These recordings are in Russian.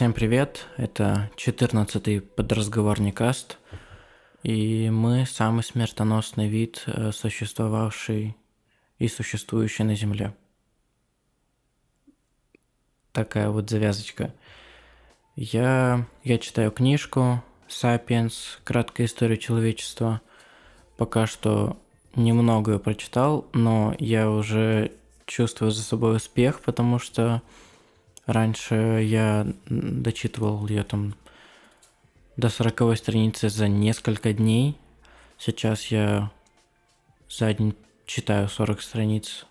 Всем привет, это 14-й подразговорный каст, и мы самый смертоносный вид, э, существовавший и существующий на Земле. Такая вот завязочка. Я, я читаю книжку «Сапиенс. Краткая история человечества». Пока что немного ее прочитал, но я уже чувствую за собой успех, потому что раньше я дочитывал ее там до сороковой страницы за несколько дней. Сейчас я за день читаю 40 страниц.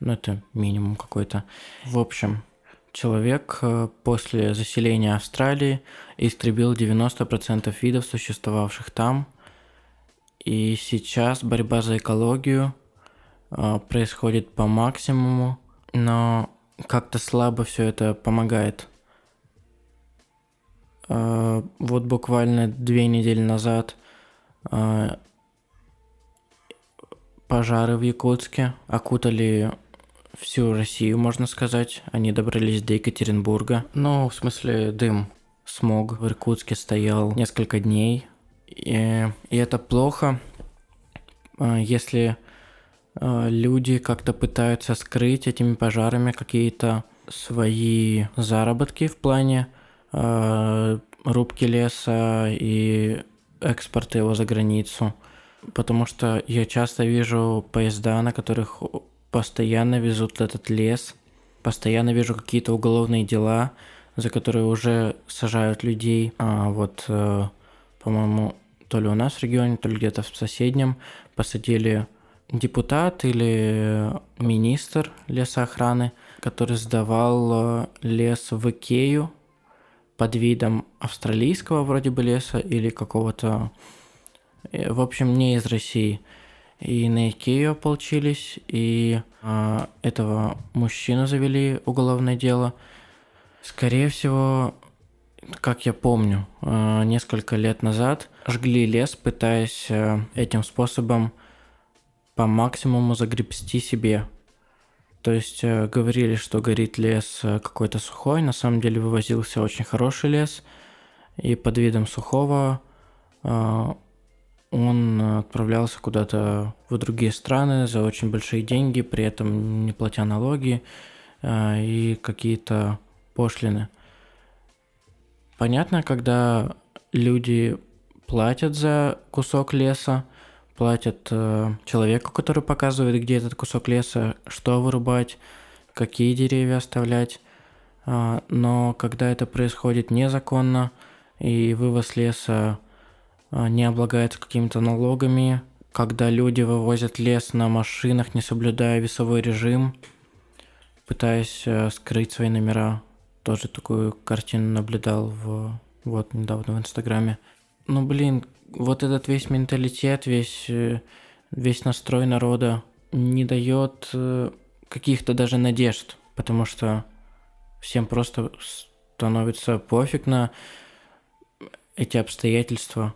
Ну, это минимум какой-то. В общем, человек э, после заселения Австралии истребил 90% видов, существовавших там. И сейчас борьба за экологию а, происходит по максимуму, но как-то слабо все это помогает. А, вот буквально две недели назад а, пожары в Якутске окутали всю Россию, можно сказать. Они добрались до Екатеринбурга. Ну, в смысле, дым, смог в Иркутске стоял несколько дней. И, и это плохо, если Э, люди как-то пытаются скрыть этими пожарами какие-то свои заработки в плане э, рубки леса и экспорта его за границу. Потому что я часто вижу поезда, на которых постоянно везут этот лес, постоянно вижу какие-то уголовные дела, за которые уже сажают людей. А вот, э, по-моему, то ли у нас в регионе, то ли где-то в соседнем посадили депутат или министр лесоохраны, который сдавал э, лес в Икею под видом австралийского вроде бы леса или какого-то, э, в общем, не из России. И на Икею ополчились, и э, этого мужчину завели уголовное дело. Скорее всего, как я помню, э, несколько лет назад жгли лес, пытаясь этим способом по максимуму загребсти себе. То есть э, говорили, что горит лес э, какой-то сухой, на самом деле вывозился очень хороший лес, и под видом сухого э, он отправлялся куда-то в другие страны за очень большие деньги, при этом не платя налоги и какие-то пошлины. Понятно, когда люди платят за кусок леса, платят э, человеку, который показывает, где этот кусок леса, что вырубать, какие деревья оставлять. Э, но когда это происходит незаконно и вывоз леса э, не облагается какими-то налогами, когда люди вывозят лес на машинах, не соблюдая весовой режим, пытаясь э, скрыть свои номера, тоже такую картину наблюдал в вот недавно в Инстаграме. Ну блин, вот этот весь менталитет, весь, э, весь настрой народа не дает э, каких-то даже надежд, потому что всем просто становится пофиг на эти обстоятельства.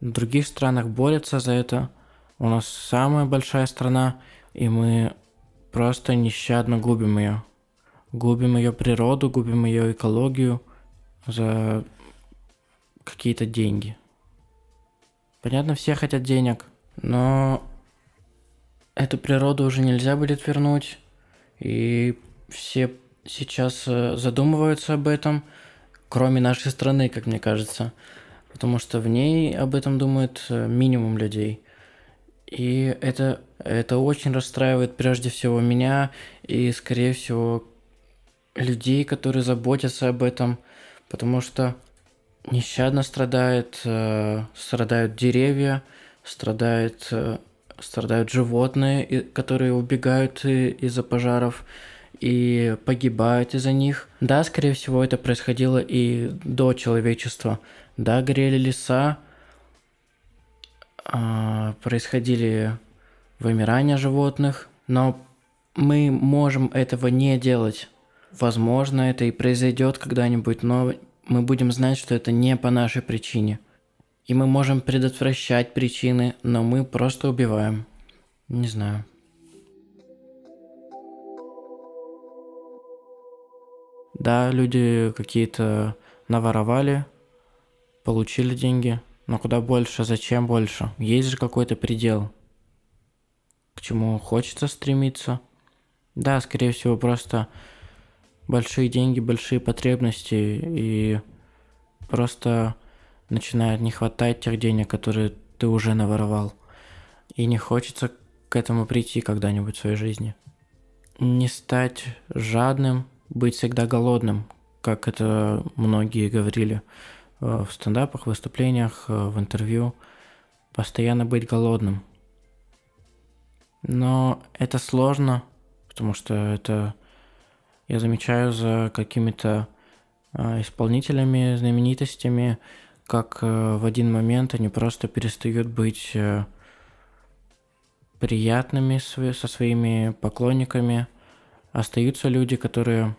В других странах борются за это. У нас самая большая страна, и мы просто нещадно губим ее. Губим ее природу, губим ее экологию за какие-то деньги. Понятно, все хотят денег, но эту природу уже нельзя будет вернуть, и все сейчас э, задумываются об этом, кроме нашей страны, как мне кажется, потому что в ней об этом думает э, минимум людей. И это, это очень расстраивает прежде всего меня и, скорее всего, людей, которые заботятся об этом, потому что нещадно страдает, э, страдают деревья, страдает, э, страдают животные, которые убегают из-за пожаров и погибают из-за них. Да, скорее всего, это происходило и до человечества. Да, горели леса, э, происходили вымирания животных, но мы можем этого не делать. Возможно, это и произойдет когда-нибудь, но мы будем знать, что это не по нашей причине. И мы можем предотвращать причины, но мы просто убиваем. Не знаю. Да, люди какие-то наворовали, получили деньги, но куда больше, зачем больше? Есть же какой-то предел, к чему хочется стремиться. Да, скорее всего, просто большие деньги, большие потребности, и просто начинает не хватать тех денег, которые ты уже наворовал. И не хочется к этому прийти когда-нибудь в своей жизни. Не стать жадным, быть всегда голодным, как это многие говорили э, в стендапах, выступлениях, э, в интервью. Постоянно быть голодным. Но это сложно, потому что это я замечаю за какими-то э, исполнителями, знаменитостями, как в один момент они просто перестают быть приятными со своими поклонниками. Остаются люди, которые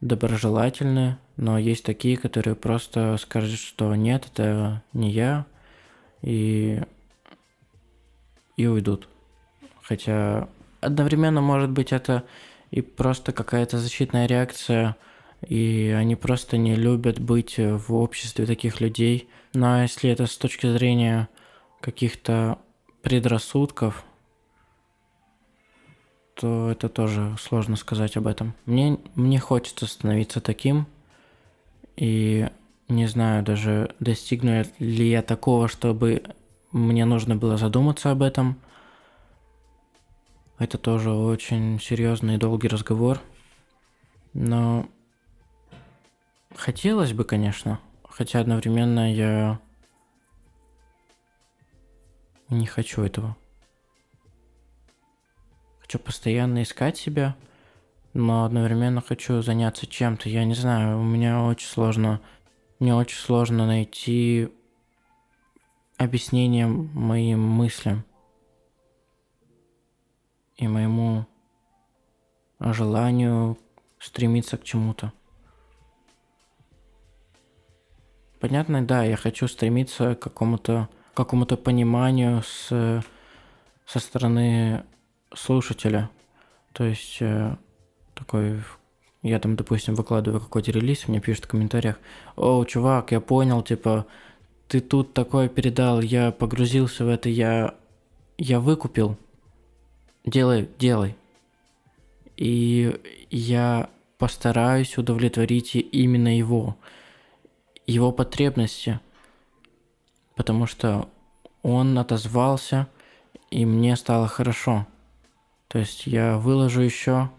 доброжелательны, но есть такие, которые просто скажут, что нет, это не я, и, и уйдут. Хотя одновременно, может быть, это и просто какая-то защитная реакция, и они просто не любят быть в обществе таких людей. Но если это с точки зрения каких-то предрассудков, то это тоже сложно сказать об этом. Мне, мне хочется становиться таким, и не знаю даже, достигну ли я такого, чтобы мне нужно было задуматься об этом. Это тоже очень серьезный и долгий разговор. Но хотелось бы, конечно, хотя одновременно я не хочу этого. Хочу постоянно искать себя, но одновременно хочу заняться чем-то. Я не знаю, у меня очень сложно, мне очень сложно найти объяснение моим мыслям и моему желанию стремиться к чему-то. Понятно, да, я хочу стремиться к какому-то какому-то пониманию с, со стороны слушателя. То есть э, такой, я там, допустим, выкладываю какой-то релиз, мне пишут в комментариях, о, чувак, я понял, типа, ты тут такое передал, я погрузился в это, я, я выкупил, делай, делай. И я постараюсь удовлетворить именно его, его потребности – потому что он отозвался, и мне стало хорошо. То есть я выложу еще,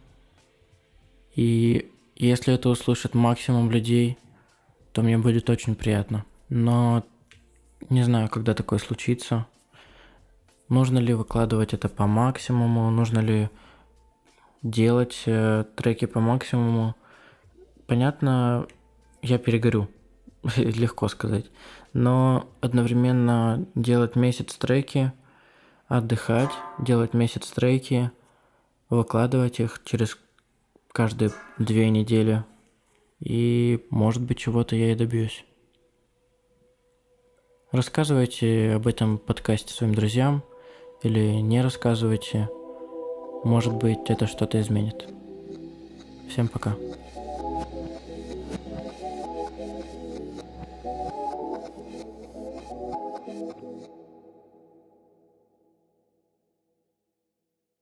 и если это услышит максимум людей, то мне будет очень приятно. Но не знаю, когда такое случится. Нужно ли выкладывать это по максимуму, нужно ли делать э, треки по максимуму. Понятно, я перегорю, легко сказать но одновременно делать месяц треки, отдыхать, делать месяц треки, выкладывать их через каждые две недели. И, может быть, чего-то я и добьюсь. Рассказывайте об этом подкасте своим друзьям или не рассказывайте. Может быть, это что-то изменит. Всем пока.